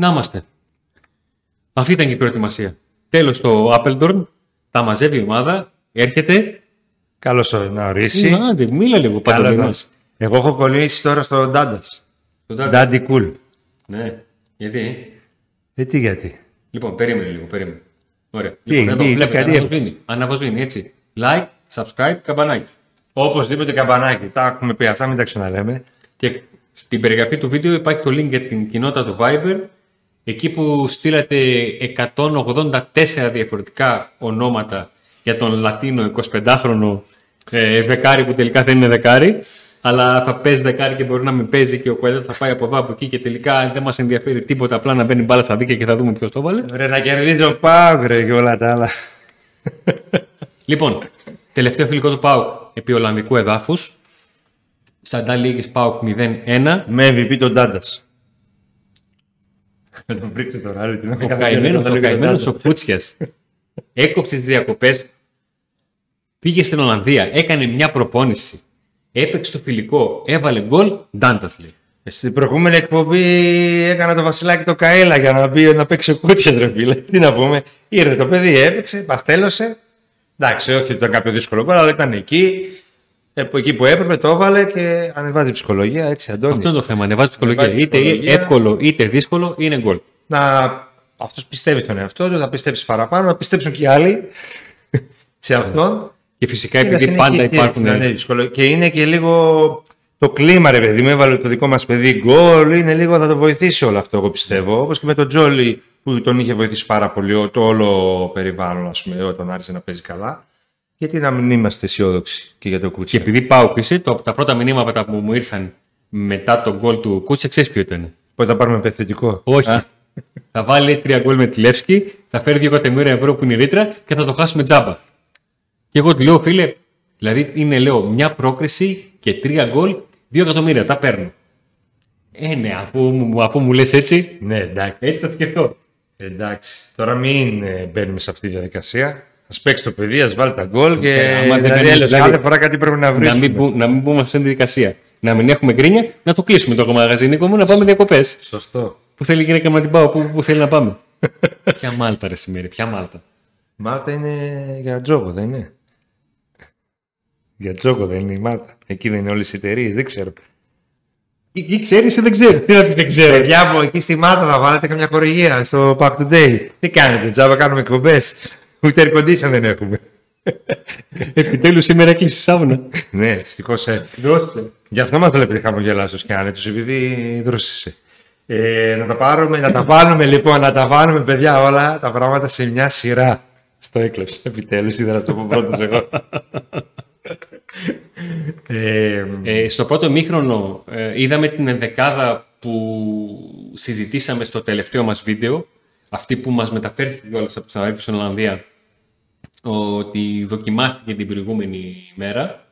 Να είμαστε. Αυτή ήταν και η προετοιμασία. Τέλος το Appledorn, τα μαζεύει η ομάδα, έρχεται. Καλώς να ορίσει. Άντε, μίλα λίγο παντελή μας. Εγώ έχω κολλήσει τώρα στο Ντάντας. Ντάντι Κουλ. Ναι, γιατί; Ε, τι γιατί; Λοιπόν, περίμενε λίγο, περίμενε. Ωραία. Τι, λοιπόν, τι, εδώ βλέπετε, κάτι αναβοσβήνει. Αναβοσβήνει, έτσι. Like, subscribe, καμπανάκι. Οπωσδήποτε καμπανάκι. Τα έχουμε πει αυτά, μην τα ξαναλέμε. Και στην περιγραφή του βίντεο υπάρχει το link για την κοινότητα του Viber. Εκεί που στείλατε 184 διαφορετικά ονόματα για τον Λατίνο 25χρονο ε, δεκάρι που τελικά δεν είναι δεκάρι. Αλλά θα παίζει δεκάρι και μπορεί να μην παίζει και ο Κουέδα θα πάει από εδώ από εκεί και τελικά δεν μας ενδιαφέρει τίποτα. Απλά να μπαίνει μπάλα στα δίκαια και θα δούμε ποιος το βάλε. Ρε να κερδίζει ο Πάουκ ρε και όλα τα άλλα. Λοιπόν, τελευταίο φιλικό του Πάουκ επί Ολλανδικού εδάφους. Σαντά Λίγη Πάουκ 0-1. Με MVP τον Ντάντα. Θα τον πρίξει τώρα, άλλη την Ο καημένος ο, καημένος ο Κούτσιας έκοψε τις διακοπές, πήγε στην Ολλανδία, έκανε μια προπόνηση, έπαιξε το φιλικό, έβαλε γκολ, Ντάντας λέει. Στην προηγούμενη εκπομπή έκανα το Βασιλάκι το Καέλα για να, μπει, να παίξει ο Κούτσιας ρε φίλε. Τι να πούμε. Ήρθε το παιδί, έπαιξε, παστέλωσε. Εντάξει, όχι ότι ήταν κάποιο δύσκολο γκολ, αλλά ήταν εκεί. Ε, που- εκεί που έπρεπε το έβαλε και ανεβάζει ψυχολογία, έτσι Αντώνη. Αυτό είναι το θέμα. Ανεβάζει ψυχολογία. Ανεβάζει Είτε ψυχολογία. εύκολο είτε δύσκολο είναι γκολ. να αυτός πιστεύει στον εαυτό του, θα πιστέψει παραπάνω, να πιστέψουν και οι άλλοι σε αυτόν. Και φυσικά Και να επειδή πάντα συνεχίσει υπάρχουν. έτσι, να ανέβει ψυχολογία. Και είναι και λίγο το κλίμα, ρε παιδί μου, έβαλε το δικό μας παιδί γκολ. Είναι λίγο, θα το βοηθήσει όλο αυτό, εγώ πιστεύω. Όπως και με τον Τζόλι που τον είχε βοηθήσει πάρα πολύ ο- το όλο περιβάλλον, ας πούμε, όταν άρχισε να παίζει καλά. Γιατί να μην είμαστε αισιόδοξοι και για το Και κούτσι. επειδή πάω είσαι, το, τα πρώτα μηνύματα που μου ήρθαν μετά τον γκολ του Κούτσα, ξέρεις ποιο ήταν; Πότε θα πάρουμε επιθετικό. Όχι. θα βάλει τρία γκολ με τη Λεύσκη, θα φέρει δύο εκατομμύρια ευρώ που είναι η ρήτρα και θα το χάσουμε τζάμπα. Και εγώ του λέω, φίλε, δηλαδή είναι λέω μια πρόκριση και τρία γκολ, δύο εκατομμύρια, τα παίρνω. Ε, ναι, αφού, μου- αφού μου λες έτσι, Ναι, εντάξει. έτσι θα σκεφτώ. Εντάξει. Τώρα μην ε, μπαίνουμε σε αυτή τη διαδικασία. Α παίξει το παιδί, ας βάλει τα γκολ και. Ε, άμα δεν δηλαδή, κάνει- έλεγες, δηλαδή, κάθε φορά κάτι πρέπει να βρει. να, μην, μπου- να μην μπούμε σε αυτή τη δικασία. Να μην έχουμε γκρίνια, να το κλείσουμε το μαγαζί Νίκο μου, να πάμε διακοπές. Σωστό. Που θέλει η γυναίκα μου να την πάω, που, που θέλει να πάμε. ποια μάλτα, ρε σημερι, ποια μάλτα. Μάλτα είναι για τζόγο, δεν είναι; Για τζόγο δεν είναι η Μάλτα. Εκεί δεν είναι όλες οι εταιρείες, δεν ξέρω. Ή, ή ξέρεις ή δεν ξέρεις; Τι να πει, δεν ξέρω. Παιδιά μου, εκεί στη Μάλτα θα βάλετε καμιά χορηγία στο Pack Today. Τι κάνετε, τζάμπα κάνουμε εκπομπές. Ούτε air condition δεν έχουμε. Επιτέλους σήμερα έκλεισες η σάουνα. ναι, δυστυχώς. Ε, Δώσε. γι' αυτό μας βλέπετε χαμογελάσιο και άνετος, επειδή δρόσησε. Ε, να τα πάρουμε, να τα βάλουμε λοιπόν, να τα βάλουμε παιδιά όλα τα πράγματα σε μια σειρά. Στο έκλεψε επιτέλους, είδα να το πω πρώτος εγώ. ε, Ε, στο πρώτο μήχρονο ε, είδαμε την ενδεκάδα που συζητήσαμε στο τελευταίο μας βίντεο, αυτή που μας μεταφέρθηκε κιόλας από τους αδέρφους στην Ολλανδία, ότι δοκιμάστηκε την προηγούμενη μέρα,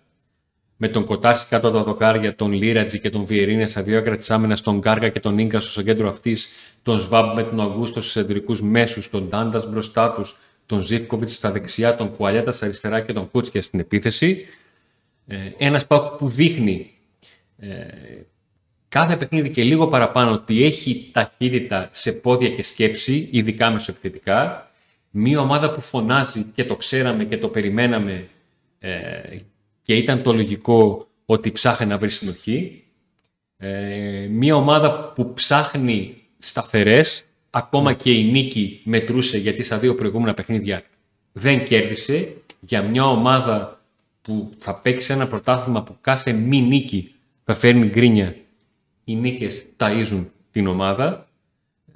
με τον Κοτάση κάτω από τα δοκάρια, τον Λίρατζι και τον Βιερίνια στα δύο άκρα της άμυνας, τον Γκάργα και τον Ίγκασο στο κέντρο αυτής, τον Σβάμπ με τον Αγούστο στους εντρικούς μέσους, τον Ντάντας μπροστά τους, τον Ζίβκοβιτς στα δεξιά, τον Κουαλιάτα στα αριστερά και τον Κούτσκια στην επίθεση. Ε, ένας ΠΑΟΚ που δείχνει ε, κάθε παιχνίδι και λίγο παραπάνω ότι έχει ταχύτητα σε πόδια και σκέψη, ειδικά μεσοεπιθετικά. Μία ομάδα που φωνάζει και το ξέραμε και το περιμέναμε ε, και ήταν το λογικό ότι ψάχνει να βρει συνοχή. Ε, μία ομάδα που ψάχνει σταθερές, ακόμα και η νίκη μετρούσε γιατί στα δύο προηγούμενα παιχνίδια δεν κέρδισε. Για μια ομάδα που θα παίξει ένα πρωτάθλημα που κάθε μη νίκη θα φέρνει γκρίνια, οι νίκες ταΐζουν την ομάδα.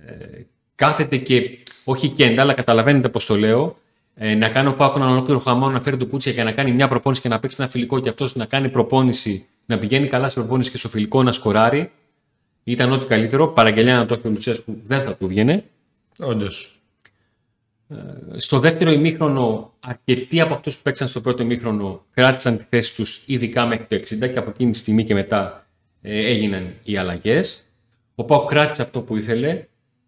Ε, κάθεται και, όχι και αλλά καταλαβαίνετε πώς το λέω, ε, να κάνει ο Πάκο έναν ολόκληρο χαμό, να φέρει το Κούτσια για να κάνει μια προπόνηση και να παίξει ένα φιλικό και αυτός να κάνει προπόνηση, να πηγαίνει καλά σε προπόνηση και στο φιλικό να σκοράρει. Ήταν ό,τι καλύτερο. Παραγγελιά να το έχει ο Λουτσέσκου που δεν θα του βγαινε. όντως. Στο δεύτερο ημίχρονο, αρκετοί από αυτούς που παίξαν στο πρώτο ημίχρονο κράτησαν τη θέση τους, ειδικά μέχρι το 60 και από εκείνη τη στιγμή και μετά ε, έγιναν οι αλλαγές. Ο Πάο κράτησε αυτό που ήθελε,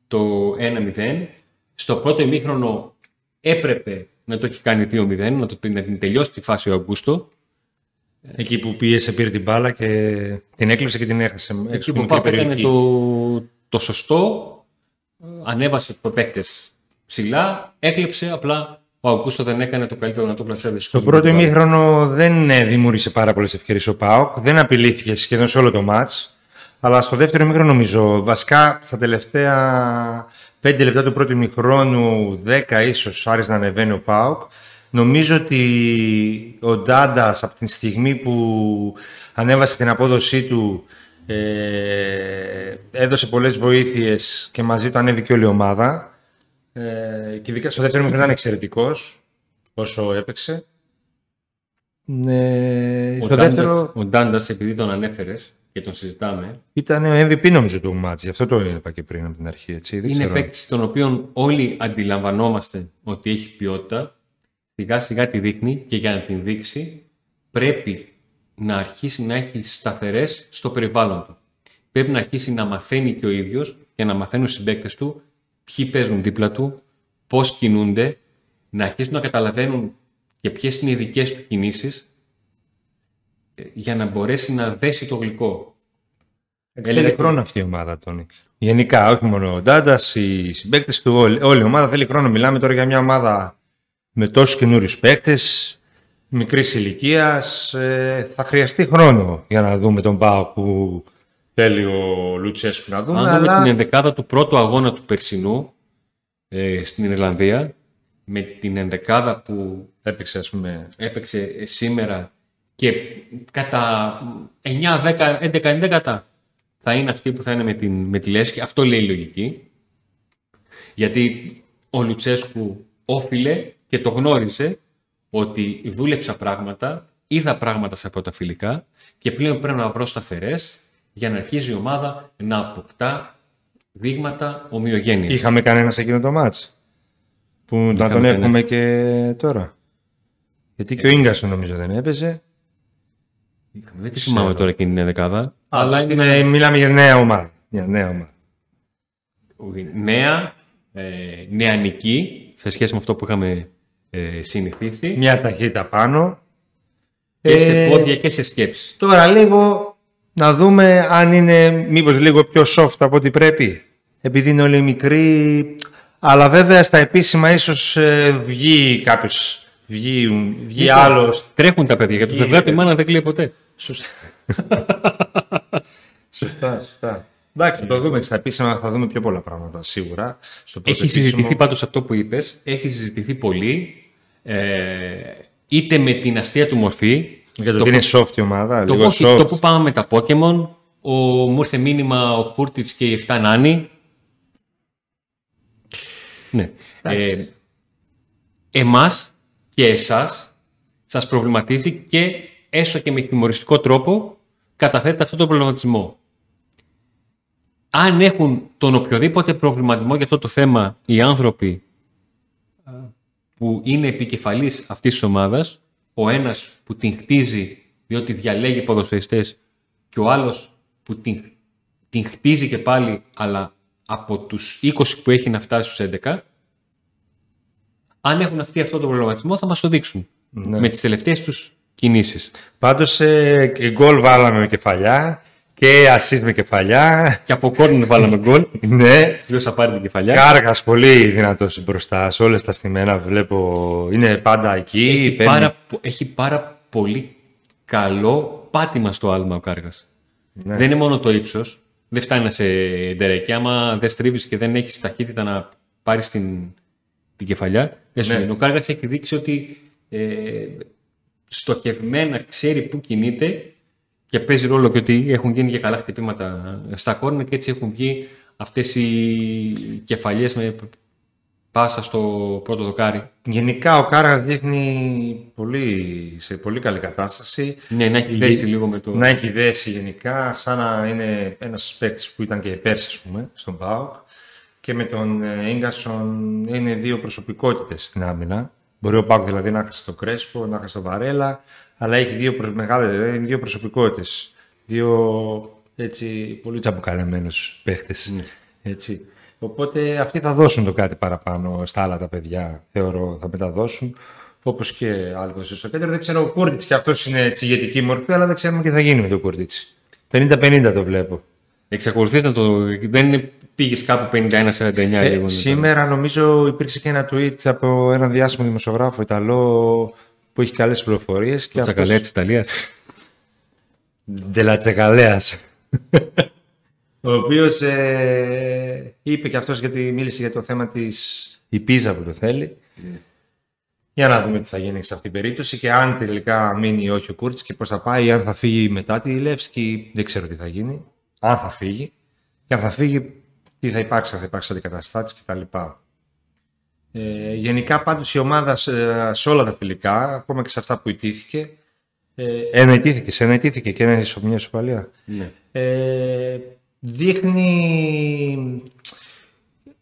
το 1-0. Στο πρώτο ημίχρονο έπρεπε να το έχει κάνει 2-0, να, το, να την τελειώσει τη φάση ο Αγκούστο. Εκεί που πίεσε, πήρε την μπάλα και την έκλειψε και την έχασε. Εκεί έξω που από ο μικρή Πάο έκανε περιοχή. το, το σωστό, ανέβασε το παίκτες ψηλά, έκλεψε απλά ο Αγκούστο δεν έκανε το καλύτερο να το πλασιάδε. Στο πρώτο ημίχρονο δεν ε, δημιούργησε πάρα πολλές ευκαιρίες ο Πάοκ. Δεν απειλήθηκε σχεδόν σε όλο το μάτς. Αλλά στο δεύτερο ημίχρονο νομίζω, βασικά στα τελευταία 5 λεπτά του πρώτου ημίχρονου, 10 ίσως άρχισε να ανεβαίνει ο Πάοκ. Νομίζω ότι ο Ντάντας από την στιγμή που ανέβασε την απόδοσή του ε, έδωσε πολλές βοήθειες και μαζί του ανέβηκε όλη η ομάδα. Ε, και ειδικά στο δεύτερο μήχρονο ήταν εξαιρετικός όσο έπαιξε. Ναι, ο, δεύτερο... ο Ντάντας, επειδή τον ανέφερες και τον συζητάμε. Ήταν ο MVP νομίζω του μάτζ, αυτό το είπα και πριν από την αρχή. Έτσι. είναι παίκτης τον οποίο όλοι αντιλαμβανόμαστε ότι έχει ποιότητα. Σιγά σιγά τη δείχνει και για να την δείξει πρέπει να αρχίσει να έχει σταθερές στο περιβάλλον του. Πρέπει να αρχίσει να μαθαίνει και ο ίδιος και να μαθαίνουν οι συμπαίκτες του ποιοι παίζουν δίπλα του, πώς κινούνται, να αρχίσουν να καταλαβαίνουν και ποιες είναι οι δικές του κινήσεις ε, για να μπορέσει να δέσει το γλυκό. Θέλει χρόνο αυτή η ομάδα, Τόνι. Γενικά, όχι μόνο ο Ντάντας, οι συμπαίκτες του, όλη, όλη η ομάδα θέλει χρόνο. Μιλάμε τώρα για μια ομάδα με τόσους καινούριου παίκτες, μικρής ηλικίας. Ε, θα χρειαστεί χρόνο για να δούμε τον Πάο που θέλει ο Λουτσέσκου να δούμε. Αν δούμε την ενδεκάδα του πρώτου αγώνα του περσινού ε, στην Ιρλανδία, με την ενδεκάδα που έπαιξε, ας πούμε. έπαιξε σήμερα και κατά 9, 10, 11, 11 θα είναι αυτή που θα είναι με, την, με τη Λέσχη. Αυτό λέει η λογική. Γιατί ο Λουτσέσκου όφιλε και το γνώριζε ότι δούλεψα πράγματα, είδα πράγματα σε πρώτα φιλικά και πλέον πρέπει να βρω σταθερές για να αρχίζει η ομάδα να αποκτά δείγματα ομοιογένειας. Είχαμε κανένα σε εκείνο το μάτς που να τον έχουμε και τώρα. Γιατί και ο Ίγκασον νομίζω δεν έπαιζε. Είχαμε, δεν τη θυμάμαι τώρα εκείνη την δεκάδα. Αλλά είναι... μιλάμε για νέα ομάδα. Μια νέα ομάδα. Νέα, ε, νεανική, σε σχέση με αυτό που είχαμε ε, συνηθίσει. Μια ταχύτητα πάνω. Και σε ε, πόδια και σε σκέψη. Τώρα λίγο να δούμε αν είναι μήπως λίγο πιο soft από ό,τι πρέπει. Επειδή είναι όλοι μικροί. Αλλά βέβαια στα επίσημα ίσως ε, βγει κάποιος, βγει, βγει άλλος. Τρέχουν τα παιδιά, γιατί το βλέπει η μάνα δεν κλαίει ποτέ. Σωστά. σωστά, σωστά. Εντάξει, θα το δούμε στα επίσημα, θα δούμε πιο πολλά πράγματα σίγουρα. Στο έχει συζητηθεί πάντως αυτό που είπες, έχει συζητηθεί πολύ, ε, είτε με την αστεία του μορφή, για το, ότι είναι soft η ομάδα. Το, λίγο soft. το που πάμε με τα Pokemon, ο, μου ήρθε μήνυμα ο Κούρτιτς και οι 7 Νάνοι. Ναι. Ε, εμάς και εσάς σας προβληματίζει και έστω και με χιουμοριστικό τρόπο καταθέτει αυτό το προβληματισμό. Αν έχουν τον οποιοδήποτε προβληματισμό για αυτό το θέμα οι άνθρωποι που είναι επικεφαλής αυτής της ομάδας, ο ένας που την χτίζει διότι διαλέγει ποδοσφαιριστές και ο άλλος που την, την χτίζει και πάλι αλλά από τους 20 που έχει να φτάσει στους 11 αν έχουν αυτοί αυτό το προβληματισμό θα μας το δείξουν ναι. με τις τελευταίες τους κινήσεις. Πάντως ε, γκολ βάλαμε με κεφαλιά και assist με κεφαλιά. Και από κόρνερ βάλαμε γκολ. ναι. Ποιος θα πάρει την κεφαλιά; Κάργας πολύ δυνατός μπροστά σε όλες τα στημένα. Βλέπω είναι πάντα εκεί. Έχει, πάρα, έχει πάρα πολύ καλό πάτημα στο άλμα ο Κάργας. Ναι. Δεν είναι μόνο το ύψος. Δεν φτάνει να σε ντερεκεί. Άμα δεν στρίβεις και δεν έχεις ταχύτητα να πάρεις την, την κεφαλιά, δεν σου ναι. Ο Κάργας έχει δείξει ότι ε, στοχευμένα ξέρει πού κινείται και παίζει ρόλο και ότι έχουν γίνει και καλά χτυπήματα στα κόρνερ και έτσι έχουν βγει αυτές οι κεφαλιές με πάσα στο πρώτο δοκάρι. Γενικά ο Κάρας δείχνει πολύ, σε πολύ καλή κατάσταση. Ναι, να έχει δέσει λίγο με το... Να έχει δέσει γενικά, σαν να είναι ένας παίκτης που ήταν και πέρσι, ας πούμε, στον ΠΑΟΚ. Και με τον Ίγκασον είναι δύο προσωπικότητες στην άμυνα. Μπορεί ο Πάουκ δηλαδή να έχει το Κρέσπο, να έχει το Βαρέλα, αλλά έχει δύο, προ... μεγάλες, δηλαδή, δύο προσωπικότητες. Δύο έτσι, πολύ τσαμπουκαλεμένους παίχτες. Ναι. Έτσι. Οπότε αυτοί θα δώσουν το κάτι παραπάνω στα άλλα τα παιδιά, θεωρώ, θα μεταδώσουν. Όπως και άλλοι στο κέντρο. Δεν ξέρω, ο Κούρτιτς και αυτός είναι έτσι ηγετική μορφή, αλλά δεν ξέρουμε τι θα γίνει με τον Κούρτιτς. 50-50 το βλέπω. Εξακολουθείς να το... Δεν πήγες κάπου 51-49 Ε, λίγο. σήμερα νομίζω υπήρξε και ένα tweet από έναν διάσημο δημοσιογράφο Ιταλό που έχει καλές πληροφορίες. Και Το τσακαλέας της Ιταλίας. Ντελατσεκαλέας. ο οποίος ε, είπε και αυτός γιατί μίλησε για το θέμα της η πίζα που το θέλει. Για να δούμε τι θα γίνει σε αυτήν την περίπτωση και αν τελικά μείνει ή όχι ο Κούρτς και πώς θα πάει, αν θα φύγει μετά τη Λεύσκη, δεν ξέρω τι θα γίνει. Αν θα φύγει. Και αν θα φύγει, τι θα υπάρξει, αν θα υπάρξει αντικαταστάτης κτλ. Ε, γενικά πάντως η ομάδα σε, σε όλα τα φιλικά, ακόμα και σε αυτά που ιτήθηκε, ε, ένα ιτήθηκε, σε ένα ιτήθηκε και ένα ισο- μια ισοπαλία. Ναι. Ε, δείχνει,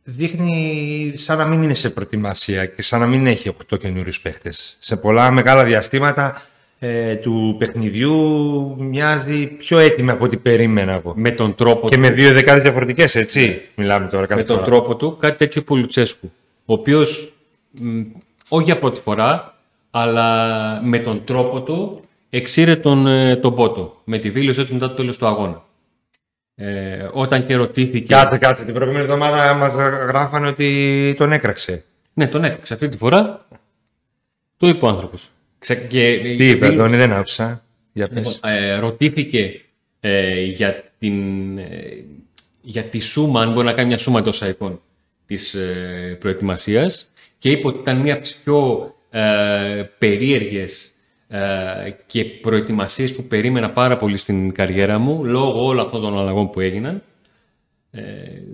δείχνει σαν να μην είναι σε προετοιμασία και σαν να μην έχει 8 καινούριους παίχτες. Σε πολλά μεγάλα διαστήματα ε, του παιχνιδιού μοιάζει πιο έτοιμη από ό,τι περίμενα εγώ. Με τον τρόπο Και με δύο δεκάδες διαφορετικές, έτσι, μιλάμε τώρα κάθε με τον φορά. τρόπο του, κάτι τέτοιο που ο Λουτσέσκου. Ο οποίος, όχι για πρώτη φορά, αλλά με τον τρόπο του εξήρε τον, ε, τον Πότο. Με τη δήλωση ότι μετά το τέλος του αγώνα. Ε, όταν και ρωτήθηκε. Κάτσε, κάτσε. Την προηγούμενη εβδομάδα μας γράφανε ότι τον έκραξε. Ναι, τον έκραξε αυτή τη φορά. Το είπε ο άνθρωπος. Τι είπε, Αντώνη, δεν άκουσα. Για πες. ε, ρωτήθηκε ε, για, την, ε, για τη σούμα, αν μπορεί να κάνει μια σούμα εντός εικόν της ε, προετοιμασίας και είπε ότι ήταν μία από τις πιο ε, περίεργες ε, και προετοιμασίες που περίμενα πάρα πολύ στην καριέρα μου λόγω όλων αυτών των αλλαγών που έγιναν ε,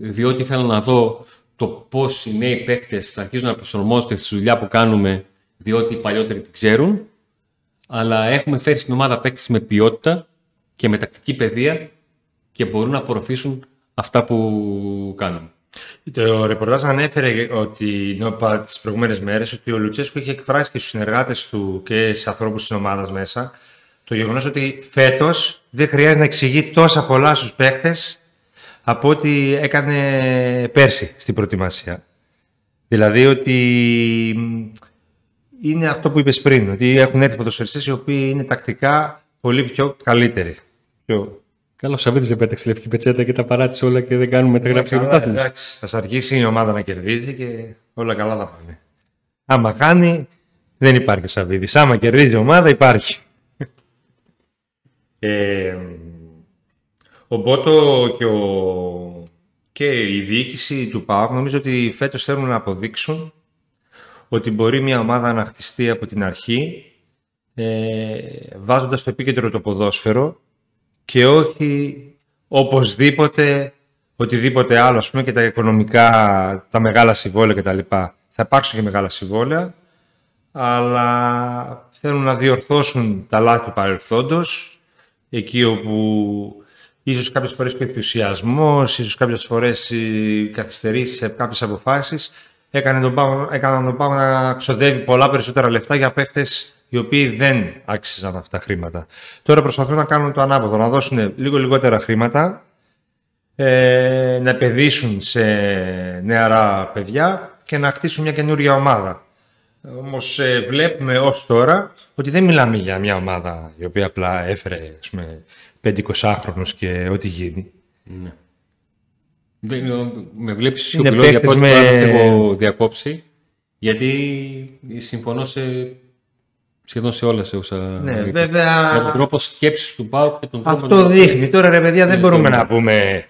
διότι ήθελα να δω το πώς οι νέοι παίκτες θα αρχίσουν να προσαρμόζονται στη δουλειά που κάνουμε διότι οι παλιότεροι την ξέρουν αλλά έχουμε φέρει στην ομάδα παίκτες με ποιότητα και με τακτική παιδεία και μπορούν να απορροφήσουν αυτά που κάνουμε. Το ρεπορτάζ ανέφερε ότι τις προηγούμενες μέρες ότι ο Λουτσέσκου είχε εκφράσει και στους συνεργάτες του και σε ανθρώπους της ομάδας μέσα το γεγονός ότι φέτος δεν χρειάζεται να εξηγεί τόσα πολλά στους παίχτες από ό,τι έκανε πέρσι στην προετοιμασία. Δηλαδή ότι είναι αυτό που είπες πριν, ότι έχουν έρθει ποδοσφαιριστές οι οποίοι είναι τακτικά πολύ πιο καλύτεροι. Πιο... Καλό ο Σαββίδης δεν πέταξε λευκή πετσέτα και τα παράτησε όλα και δεν κάνουμε μεταγράψη Καλά, πρωτάθλημα. εντάξει, θα αρχίσει η ομάδα να κερδίζει και όλα καλά θα πάνε. Άμα χάνει, δεν υπάρχει ο Σαββίδης. Άμα κερδίζει η ομάδα, υπάρχει. Ε, ο Μπότο και, ο, και η διοίκηση του ΠΑΟΚ νομίζω ότι φέτος θέλουν να αποδείξουν ότι μπορεί μια ομάδα να χτιστεί από την αρχή ε, βάζοντας στο επίκεντρο το ποδόσφαιρο και όχι οπωσδήποτε οτιδήποτε άλλο, ας πούμε, και τα οικονομικά, τα μεγάλα συμβόλαια κτλ. Θα υπάρξουν και μεγάλα συμβόλαια, αλλά θέλουν να διορθώσουν τα λάθη του παρελθόντος, εκεί όπου ίσως κάποιες φορές και ο ενθουσιασμός, ίσως κάποιες φορές οι καθυστερήσεις σε κάποιες αποφάσεις, έκανε τον Πάο, έκαναν τον Πάο να ξοδεύει πολλά περισσότερα λεφτά για παίχτες οι οποίοι δεν άξιζαν αυτά τα χρήματα. Τώρα προσπαθούν να κάνουν το ανάποδο, να δώσουν λίγο λιγότερα χρήματα, ε, να επενδύσουν σε νεαρά παιδιά και να χτίσουν μια καινούργια ομάδα. Όμως ε, βλέπουμε ως τώρα ότι δεν μιλάμε για μια ομάδα η οποία απλά έφερε ας πούμε, 50-χρονους και ό,τι γίνει. Ναι. Δεν, με βλέπεις Είναι σιωπηλό για παίκτες πρώτη με- φορά να έχω διακόψει γιατί συμφωνώ σε, σχεδόν σε όλα σε όσα Ναι, είπες. βέβαια Για τον τρόπο σκέψης του ΠΑΟΚ και τον τρόπο... αυτό δείχνει. Τώρα ρε παιδιά δεν Ναι, μπορούμε ναι. να πούμε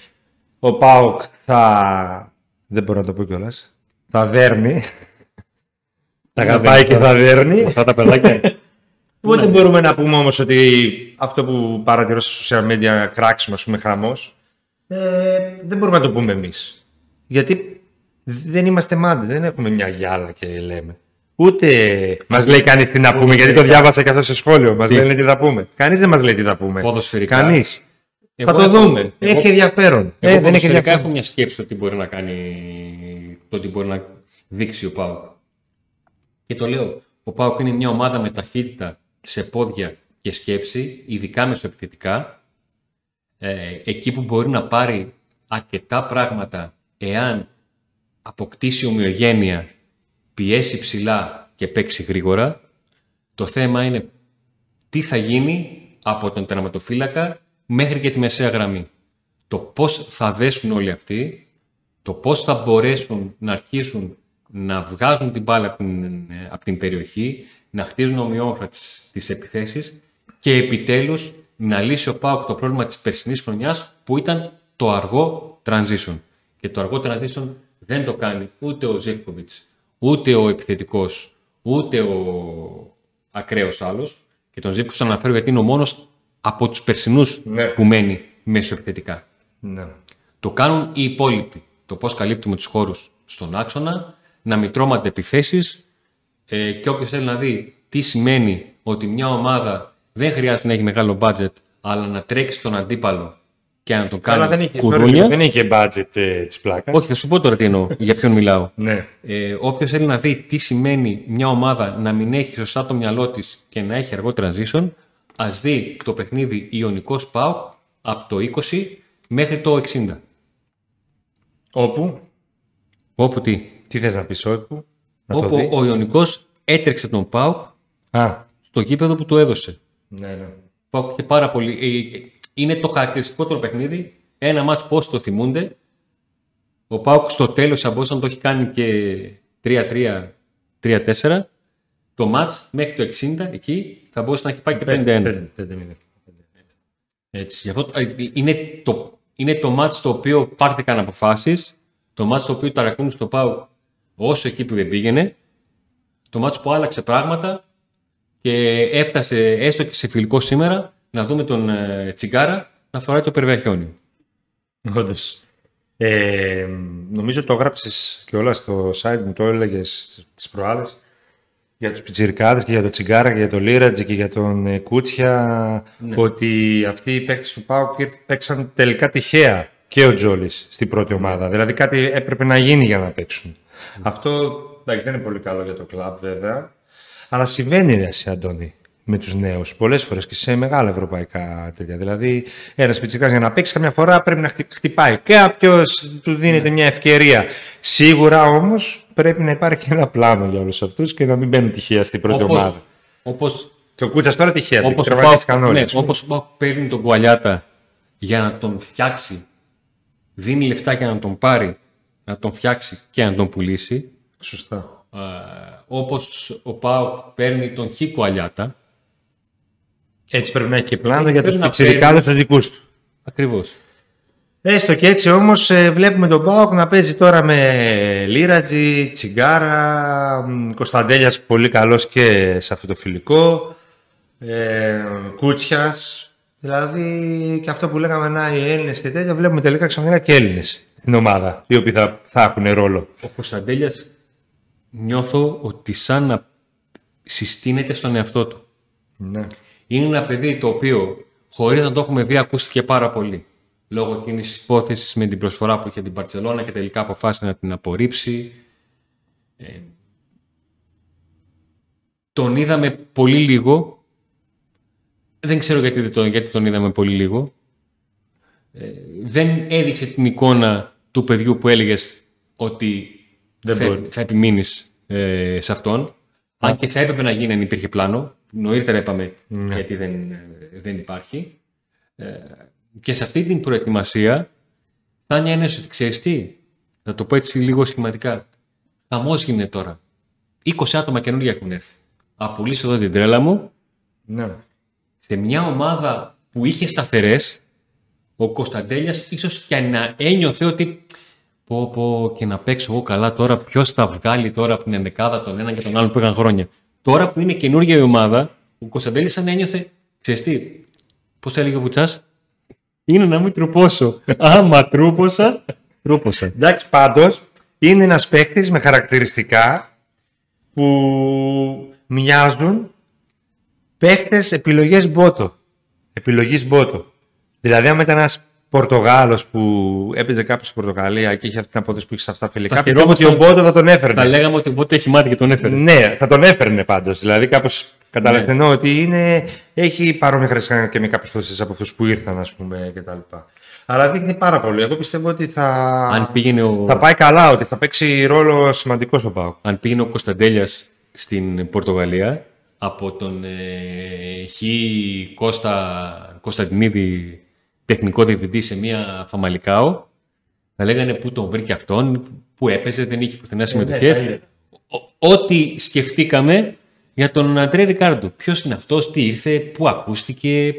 ο Πάουκ θα... Δεν μπορώ να το πω κιόλας. Θα δέρνει. Τα Ναι, αγαπάει δεν- και θα δέρνει. Αυτά τα παιδάκια. Ούτε μπορούμε να πούμε όμως ότι αυτό που παρατηρώ στα social media κράξιμο, ας πούμε, χαμός, ε, δεν μπορούμε να το πούμε εμείς. Γιατί δεν είμαστε μάντες, δεν έχουμε μια γυάλα και λέμε. Ούτε μας λέει κανείς τι να πούμε, γιατί το διάβασα και αυτό σε σχόλιο. Μας Τι; λένε τι θα πούμε. Κανείς δεν μας λέει τι θα πούμε. Ποδοσφαιρικά. Κανείς. Εγώ θα το έχω- δούμε. εγώ- έχει ενδιαφέρον. Εγώ ε, δεν έχει ποδοσφαιρικά ενδιαφέρον. έχω μια σκέψη το τι μπορεί να κάνει, το τι μπορεί να δείξει ο ΠΑΟΚ. Και το λέω, ο ΠΑΟΚ είναι μια ομάδα με ταχύτητα σε πόδια και σκέψη, ειδικά μεσοεπιθετικά, ε, εκεί που μπορεί να πάρει αρκετά πράγματα εάν αποκτήσει ομοιογένεια, πιέσει ψηλά και παίξει γρήγορα. Το θέμα είναι τι θα γίνει από τον τερματοφύλακα μέχρι και τη μεσαία γραμμή. το πώς θα δέσουν όλοι αυτοί, το πώς θα μπορέσουν να αρχίσουν να βγάζουν την μπάλα από την, από την περιοχή, να χτίζουν ομοιόμορφα τις, τις επιθέσεις και επιτέλους να λύσει ο Πάουκ το πρόβλημα της περσινής χρονιάς που ήταν το αργό transition. Και το αργό transition δεν το κάνει ούτε ο Ζεύκοβιτς, ούτε ο επιθετικός, ούτε ο ακραίος άλλος. Και τον Ζεύκοβιτς αναφέρω γιατί είναι ο μόνος από τους περσινούς Ναι. που μένει μέσω επιθετικά. Ναι. Το κάνουν οι υπόλοιποι. Το πώς καλύπτουμε τους χώρους στον άξονα, να μην τρώματε επιθέσεις ε, και όποιος θέλει να δει τι σημαίνει ότι μια ομάδα δεν χρειάζεται να έχει μεγάλο budget, αλλά να τρέξει τον αντίπαλο και να τον κάνει Αλλά δεν είχε, κουδούνια. δεν είχε budget ε, της πλάκας. Όχι, θα σου πω τώρα τι εννοώ, για ποιον μιλάω. Ναι. Ε, Όποιος θέλει να δει τι σημαίνει μια ομάδα να μην έχει σωστά το μυαλό της και να έχει αργό transition, ας δει το παιχνίδι Ιωνικός Πάου από το 20 μέχρι το 60. Όπου, Όπου τι; τι θες να πεις όπου, να το Όπου δει. ο Ιωνικός έτρεξε τον Πάουκ Α, στο γήπεδο που του έδωσε. ναι, ναι. Ο Πάουκ είχε πάρα πολύ. Ε, ε, Είναι το χαρακτηριστικό του παιχνίδι. Ένα μάτς πώς το θυμούνται. Ο Πάουκ στο τέλος θα μπορούσε να το έχει κάνει και 3-3, 3-4. Το μάτς μέχρι το 60 εκεί θα μπορούσε να έχει πάει και 51. Πέντε, πέντε μηδέν. Έτσι. Γι' αυτό, ε, είναι, το, είναι το μάτς το οποίο πάρθηκαν αποφάσεις, το μάτς το οποίο ταρακούνει στο ΠΑΟΚ όσο εκεί που δεν πήγαινε, το μάτς που άλλαξε πράγματα και έφτασε έστω και σε φιλικό σήμερα να δούμε τον ε, Τσιγκάρα να φοράει το περβιαχιόνι. Όντως. Ε, νομίζω το έγραψες και όλα στο site μου, το έλεγες τις προάλλες για τους πιτσιρικάδες και για τον Τσιγκάρα και για τον Λίρατζη και για τον ε, Κούτσια ότι αυτοί οι παίκτες του ΠΑΟΚ παίξαν τελικά τυχαία και ο Τζόλης στην πρώτη ομάδα. Δηλαδή κάτι έπρεπε να γίνει για να παίξουν. Αυτό εντάξει, δεν είναι πολύ καλό για το κλαμπ βέβαια. Αλλά συμβαίνει ρε εσύ Αντώνη με τους νέους πολλές φορές και σε μεγάλα ευρωπαϊκά τέτοια. Δηλαδή ένας πιτσικάς για να παίξει καμιά φορά πρέπει να χτυ- χτυπάει. Κάποιος του δίνεται μια ευκαιρία. Σίγουρα όμως πρέπει να υπάρχει ένα πλάνο για όλους αυτούς και να μην μπαίνουν τυχαία στην πρώτη ομάδα. όπως, Και ο Κούτσας τώρα τυχαία. όπως, ο τραυματίστηκαν Πάοκ, όλοι, ναι, ας πούμε. όπως ο Πάοκ παίρνει τον Κουαλιάτα για να τον φτιάξει, δίνει λεφτά για να τον πάρει, να τον φτιάξει και να τον πουλήσει, Σωστά. Ε, όπως ο Πάοκ παίρνει τον Χίκο Αλιάτα, Έτσι πρέπει να έχει και πλάνο Έτσι για πρέπει τους να πιτσιρικάδες τους δικούς του. ακριβώς. Έστω και έτσι όμως ε, βλέπουμε τον Πάοκ να παίζει τώρα με Λίρατζι, Τσιγκάρα, μ, Κωνσταντέλιας πολύ καλός και σε αυτό το φιλικό, ε, Κούτσιας, δηλαδή και αυτό που λέγαμε να οι Έλληνες και τέτοια βλέπουμε τελικά ξαφνικά και Έλληνες στην ομάδα, οι οποίοι θα, θα έχουν ρόλο. Ο Κωνσταντέλιας νιώθω ότι σαν να συστήνεται στον εαυτό του. Ναι. Είναι ένα παιδί το οποίο, χωρίς να το έχουμε δει, ακούστηκε πάρα πολύ. Λόγω εκείνης τη υπόθεσης με την προσφορά που είχε την Παρσελώνα και τελικά αποφάσισε να την απορρίψει. Ε, τον είδαμε πολύ λίγο. Δεν ξέρω γιατί, δεν τον, γιατί τον είδαμε πολύ λίγο. Ε, δεν έδειξε την εικόνα του παιδιού που έλεγες ότι Δεν θα, μπορεί. θα επιμείνεις ε, σε αυτόν. Αν και θα έπρεπε να γίνει αν υπήρχε πλάνο. Νωρίτερα είπαμε γιατί δεν, ε, δεν υπάρχει. Ε, και σε αυτή την προετοιμασία Τάνια είναι ότι ξέρεις τι, θα το πω έτσι λίγο σχηματικά. Χαμός γίνεται τώρα. 20 άτομα καινούργια έχουν έρθει. Απολύσω εδώ την τρέλα μου Ναι. σε μια ομάδα που είχε σταθερές, ο Κωνσταντέλιας ίσως και να ένιωθε ότι. Πω, πω και να παίξω εγώ καλά τώρα. Ποιος θα βγάλει τώρα από την ενδεκάδα τον ένα και τον άλλο που είχαν χρόνια. Τώρα που είναι καινούργια η ομάδα, ο Κωνσταντέλια σαν να ένιωθε. Ξέρεις τι, πώς έλεγε ο Βουτσάς, είναι να μην τρουπώσω. Άμα τρούπωσα, τρούπωσα. Εντάξει, πάντως είναι ένας παίκτης με χαρακτηριστικά που μοιάζουν παίκτες επιλογές μπότο. Επιλογής μπότο. Δηλαδή, άμα ήταν ένας Πορτογάλος που έπαιζε κάπου στην Πορτογαλία και είχε αυτή την απόδοση που είχε σε αυτά τα φιλικά, Θα πιστεύω ότι ο χαιρόμασταν- Μπότο θα τον έφερνε. Θα λέγαμε ότι ο Μπότε έχει μάθει και τον έφερε. Ναι, θα τον έφερνε πάντως. Δηλαδή, κάπως κατάλαβε Ναι. εννοώ ότι είναι, έχει παρόμοια χαρακτηριστικά και με κάποιες θέσει από αυτούς που ήρθαν, ας πούμε, κτλ. Αλλά δείχνει πάρα πολύ. Εγώ πιστεύω ότι θα, Αν πήγαινε ο, θα πάει καλά, ότι θα παίξει ρόλο σημαντικό στο ΠΑΟΚ. αν πήγαινε ο Κωνσταντέλιας στην Πορτογαλία από τον ε, Χ. Κώστα Κωνσταντινίδη τεχνικό διευθυντή σε μια Φαμαλικάο, θα λέγανε πού τον βρήκε αυτόν, πού έπαιζε, δεν είχε πουθενά συμμετοχές. ναι, ναι. Ό,τι σκεφτήκαμε για τον Αντρέ Ρικάρντο. Ποιος είναι αυτός, τι ήρθε, πού ακούστηκε.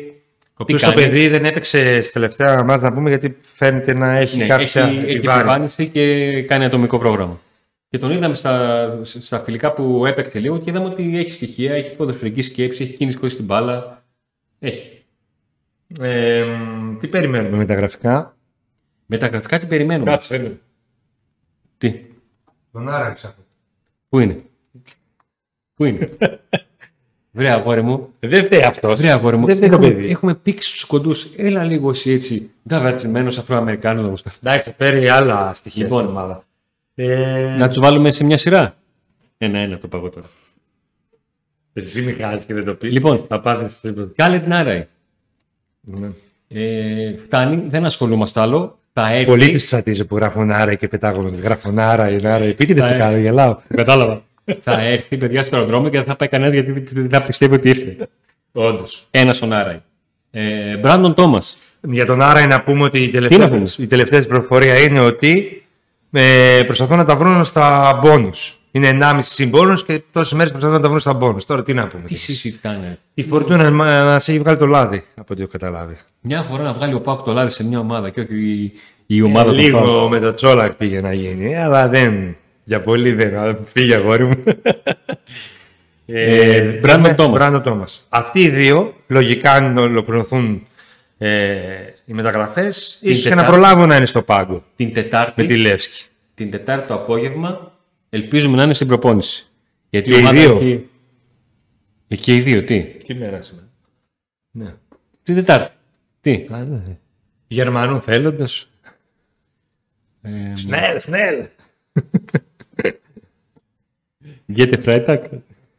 Ο τι οποίος το κάνει. παιδί δεν έπαιξε στη τελευταία μας να πούμε γιατί φαίνεται να έχει Ναι, κάποια έχει, έχει επιβάρυνση. επιβάρυνση και κάνει ατομικό πρόγραμμα. Και τον είδαμε στα, στα φιλικά που έπαιξε λίγο και είδαμε ότι έχει στοιχεία, έχει ποδοσφαιρική σκέψη, έχει κίνηση χωρίς την μπάλα. Έχει. Ε, τι περιμένουμε με τα γραφικά; Με τα γραφικά τι περιμένουμε. φαίνεται. Τι, Τον άραξα. πού είναι; Πού είναι; Βρε αγόρι μου, Δεν φταίει αυτός. βρε αγόρι μου. Δεν φταίει το έχουμε, παιδί. έχουμε πήξει τους κοντούς. Έλα λίγο εσύ έτσι. Νταβρατσιμένο Αφροαμερικάνος να μου στα- Εντάξει, φέρει άλλα στοιχεία Λοιπόν. στην ομάδα. Ε, Να τους βάλουμε σε μια σειρά. Ένα-ένα το παγώ τώρα. Εσύ μη χάσεις και δεν το πεις. Λοιπόν. θα πάθεις τίποτα. Κάλετ Νάραη. Ναι. Ε, φτάνει, δεν ασχολούμαστε άλλο. Θα έρθει. Πολλοί τους τσατίζουν που γράφουν άρα και πετάγονται. Γράφουν άρα, είναι άρα. Επίτηδες Ναι. το κάνω, γελάω. Κατάλαβα. θα έρθει παιδιά στο αεροδρόμιο και δεν θα πάει κανένας γιατί δεν πιστε- δεν θα πιστεύει ότι ήρθε. Όντως. Ένα ο Νάραη. Ε, Μπράντον Τόμας. Για τον Άρα να πούμε ότι η να τελευταία, πούμε; η τελευταία της πληροφορία είναι ότι ε, προσπαθούν να τα βρουν στα bonus. Είναι 1,5 συμπόνους και τόσες μέρες προσπαθούν να τα βρουν στα bonus. Τώρα τι να πούμε. Τι συζητάνε. Η Φορτούνα μα μας έχει βγάλει το λάδι, από ό,τι έχω καταλάβει. Μια φορά να βγάλει ο Πάκου το λάδι σε μια ομάδα και όχι η, η ομάδα του Πάουκ. Ε, Λίγο με το Τσόλακ πήγε να γίνει, αλλά δεν. Για πολύ δεν. αλλά Πήγε αγόρι μου. Ε, Brandon λέμε Thomas. Brandon Thomas. Αυτοί οι δύο, λογικά, αν ολοκληρωθούν ε, οι μεταγραφές, ίσως και να Τετάρτη. προλάβουν να είναι στο πάγκο Την Τετάρτη, με τη Λεύσκη. την Τετάρτη το απόγευμα ελπίζουμε να είναι στην προπόνηση. Γιατί Και η οι ομάδα δύο. έχει... Ε, Και οι δύο, τι; Τι μέρα σήμερα; Ναι. Την Τετάρτη. Τι; Γερμανού θέλοντα. Ε, Σνέλ, σνέλ. Γέτε Φράιτακ.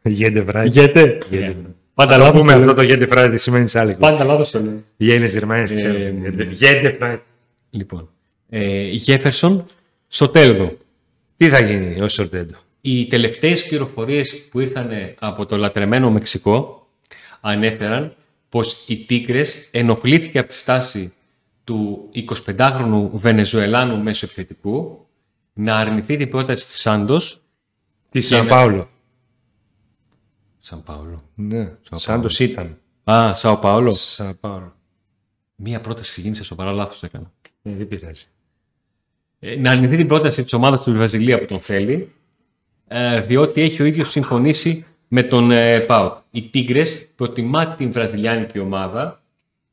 Γέντε βράδυ. Γέτε. Πάντα Θα το λάθος πούμε το αυτό λέω. το γέντε βράδυ τι σημαίνει σε άλλη. Πάντα λάθος το λέω. Οι Έλληνες Γερμανίες Ε, ξέρουν. Γέντε βράδυ. Λοιπόν. Ε, Γέφερσον στο τέλδο. Τι θα γίνει ω Σορτέντο; Οι τελευταίες πληροφορίες που ήρθαν από το λατρεμένο Μεξικό ανέφεραν πως η Τίκρες ενοχλήθηκε από τη στάση του 25χρονου Βενεζουελάνου μεσοεπιθετικού να αρνηθεί την πρόταση της Σάντος Τι Σαν Πάολο. Σαν Πάολο. Ναι, Σάντο ήταν. Α, Σαο Πάολο. Σαν Πάολο. Μία πρόταση ξεκίνησε σοβαρά λάθος έκανα. Ε, δεν πειράζει. Ε, να αρνηθεί την πρόταση της ομάδας του Βραζιλία που τον θέλει, ε, διότι έχει ο ίδιος συμφωνήσει με τον ε, ΠΑΟΚ. Η Τίγκρες προτιμά την βραζιλιάνικη ομάδα,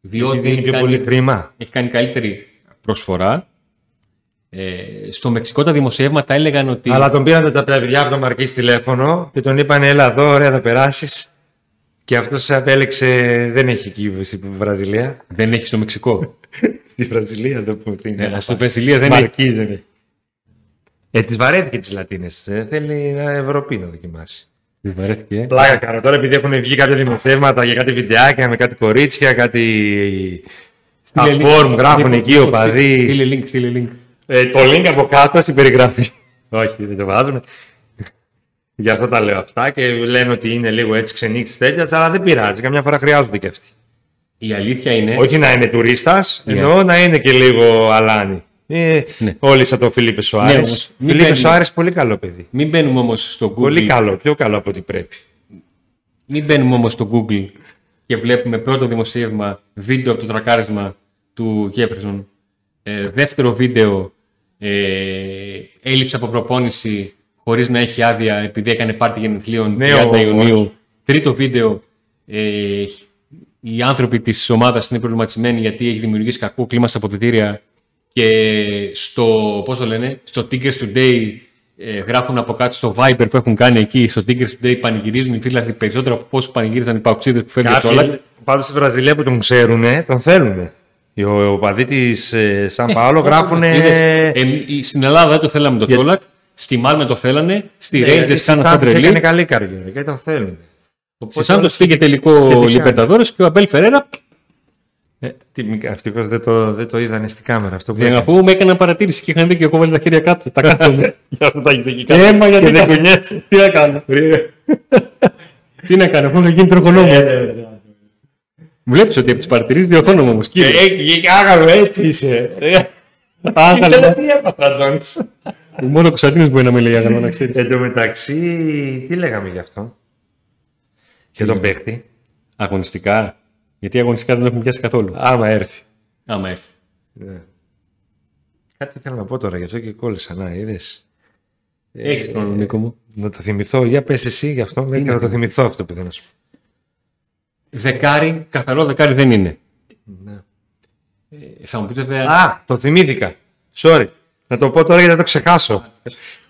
διότι Γιατί δίνει έχει πιο πολύ κάνει, χρήμα. έχει κάνει καλύτερη προσφορά. Ε, στο Μεξικό τα δημοσιεύματα έλεγαν ότι Αλλά τον πήραν τα παιδιά από τον Μαρκής τηλέφωνο και τον είπαν έλα εδώ, ωραία θα περάσεις. Και αυτός απέλεξε, δεν έχει εκεί στην Βραζιλία. δεν έχει στο Μεξικό. Στη Βραζιλία δεν πούμε τι είναι. Ναι, στο Βραζιλία δεν έχει. Μαρκής δεν έχει. Ε, της βαρέθηκε τις Λατίνες. Ε, θέλει να Ευρωπή να δοκιμάσει. Δεν βαρέθηκε, ε. Πλάκα κάνω τώρα επειδή έχουν βγει κάποια δημοσιεύματα για κάτι βιντεάκια με κάτι κορίτσια, κάτι. Στα Στείλε link. φόρουμ γράφουν Λοιπόν, εκεί λοιπόν, οπαδοί. Στείλε link, στείλε link. Ε, το link από κάτω στην περιγραφή. Όχι, δεν το βάζουν. Γι' αυτό τα λέω αυτά και λένε ότι είναι λίγο έτσι ξενύχτης τέτοια, αλλά δεν πειράζει. Καμιά φορά χρειάζονται και αυτοί. Η αλήθεια είναι. Όχι να είναι τουρίστας, εννοώ να είναι και λίγο αλάνι. Ε, Ναι. Όλοι σαν τον Φίλιππε Σοάρες. Ναι, όμως, μην Φίλιππε μπαίνουμε. Σοάρες πολύ καλό παιδί. Μην μπαίνουμε όμως στο Google. Πολύ καλό, πιο καλό από ό,τι πρέπει. Μην μπαίνουμε όμως στο Google και βλέπουμε πρώτο δημοσίευμα βίντεο από το τρακάρισμα του Jefferson. Ε, δεύτερο βίντεο ε, έλλειψη από προπόνηση χωρίς να έχει άδεια επειδή έκανε πάρτι γενεθλίων Ναι, 30 ο- Ιουνίου. Τρίτο βίντεο ε, οι άνθρωποι της ομάδας είναι προβληματισμένοι γιατί έχει δημιουργήσει κακό κλίμα στα αποδητήρια και στο, πώς το λένε, στο Tickers Today ε, γράφουν από κάτω στο Viber που έχουν κάνει εκεί, στο Tickers Today πανηγυρίζουν οι φίλοι περισσότερο από πόσους πανηγύριζαν οι παουξίδες που φεύγει ο Τσόλακ. Κάποιοι πάντως στη Βραζιλία που τον ξέρουν, τον θέλουν. Οι ο- οπαδοί της ε, Σαν Παόλο γράφουν. Είδες, εμ- η- στην Ελλάδα δεν το θέλαμε τον Τσόλακ, στη Μάλμε το θέλανε, στη Ναι, Rangers σαν αυτό Έκανε τρελή. καλή καριέρα γιατί τον θέλουν. Στη Σάντος πήγε τελικό Σχετικά. Λιμπερταδόρες και ο Αμπέλ Φερέρα, Ε, τι, μη- ευτυχώς δεν το, δεν το είδανε στη κάμερα αυτό που ε, έκανε. αφού με έκανε παρατήρηση και είχαν δει και εγώ βάλει τα χέρια κάτω. Τα κάτω μου. Γι' αυτό τα έχεις εκεί Ε, μα γιατί και δεν τα- κουνιέσαι. Τι να κάνω. Τι να κάνω, αφού είχα γίνει τροχονόμος. Ε, Βλέπει ότι από τι παρατηρήσει διορθώνομαι όμω. Κύριε. Ε, Άγαρο, έτσι είσαι. Άγαλμα. Τι έπαθα, Αντώνης. Μόνο ο Κωνσταντίνο μπορεί να με λέει άγαλμα, να ξέρει. Εν τω μεταξύ, τι λέγαμε γι' αυτό. Και τον παίχτη, Αγωνιστικά. Γιατί αγωνιστικά δεν έχουμε πιάσει καθόλου. άμα έρθει. Άμα έρθει. Ναι. Κάτι ήθελα να πω τώρα, γι' αυτό και κόλλησα. Να, είδες. Έχεις χρόνο, Νίκο μου. Να το θυμηθώ. Για πες εσύ γι' αυτό. Ναι, και να το θυμηθώ αυτό που θέλω να σου πω. Δεκάρι, καθαρό δεκάρι δεν είναι. Ναι. Ε, θα μου πείτε βέβαια. Α, το θυμήθηκα. Sorry. Να το πω τώρα γιατί θα το ξεχάσω.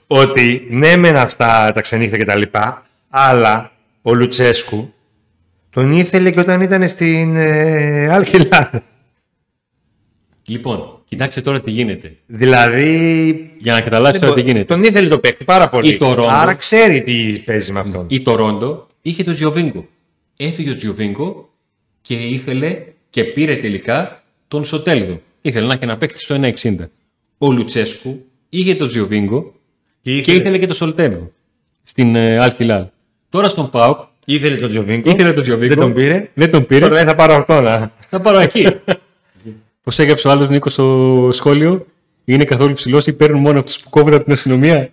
Ότι ναι μεν αυτά τα ξενύχτα και τα λοιπά, αλλά ο Λουτσέσκου τον ήθελε και όταν ήταν στην ε, Άλχιλα. Λοιπόν, κοιτάξτε τώρα τι γίνεται. Δηλαδή. Για να καταλάβει τώρα τι γίνεται. Τον ήθελε το παίκτη πάρα πολύ. Ή το Ρόντο. Άρα ξέρει τι παίζει με αυτόν. Η Τορόντο είχε τον Τζιοβίνκο. Έφυγε ο Τζιοβίνκο και ήθελε και πήρε τελικά τον Σοτέλδο. Ήθελε να έχει ένα παίκτη στο 1,60. Ο Λουτσέσκου είχε τον Τζιοβίνκο Και και ήθελε και τον Σολτέλδο στην ε, Al Hilal. Τώρα στον Πάουκ Ήθελε τον Τζοβίνκο. ήθελε τον Τζιοβίνκο. Δεν τον πήρε. Δεν τον πήρε. Τώρα λέει θα πάρω αυτό να. Θα πάρω εκεί. Πώς έγραψε ο άλλος Νίκος στο σχόλιο, είναι καθόλου ψηλός ή παίρνουν μόνο αυτούς που κόβουν από την αστυνομία;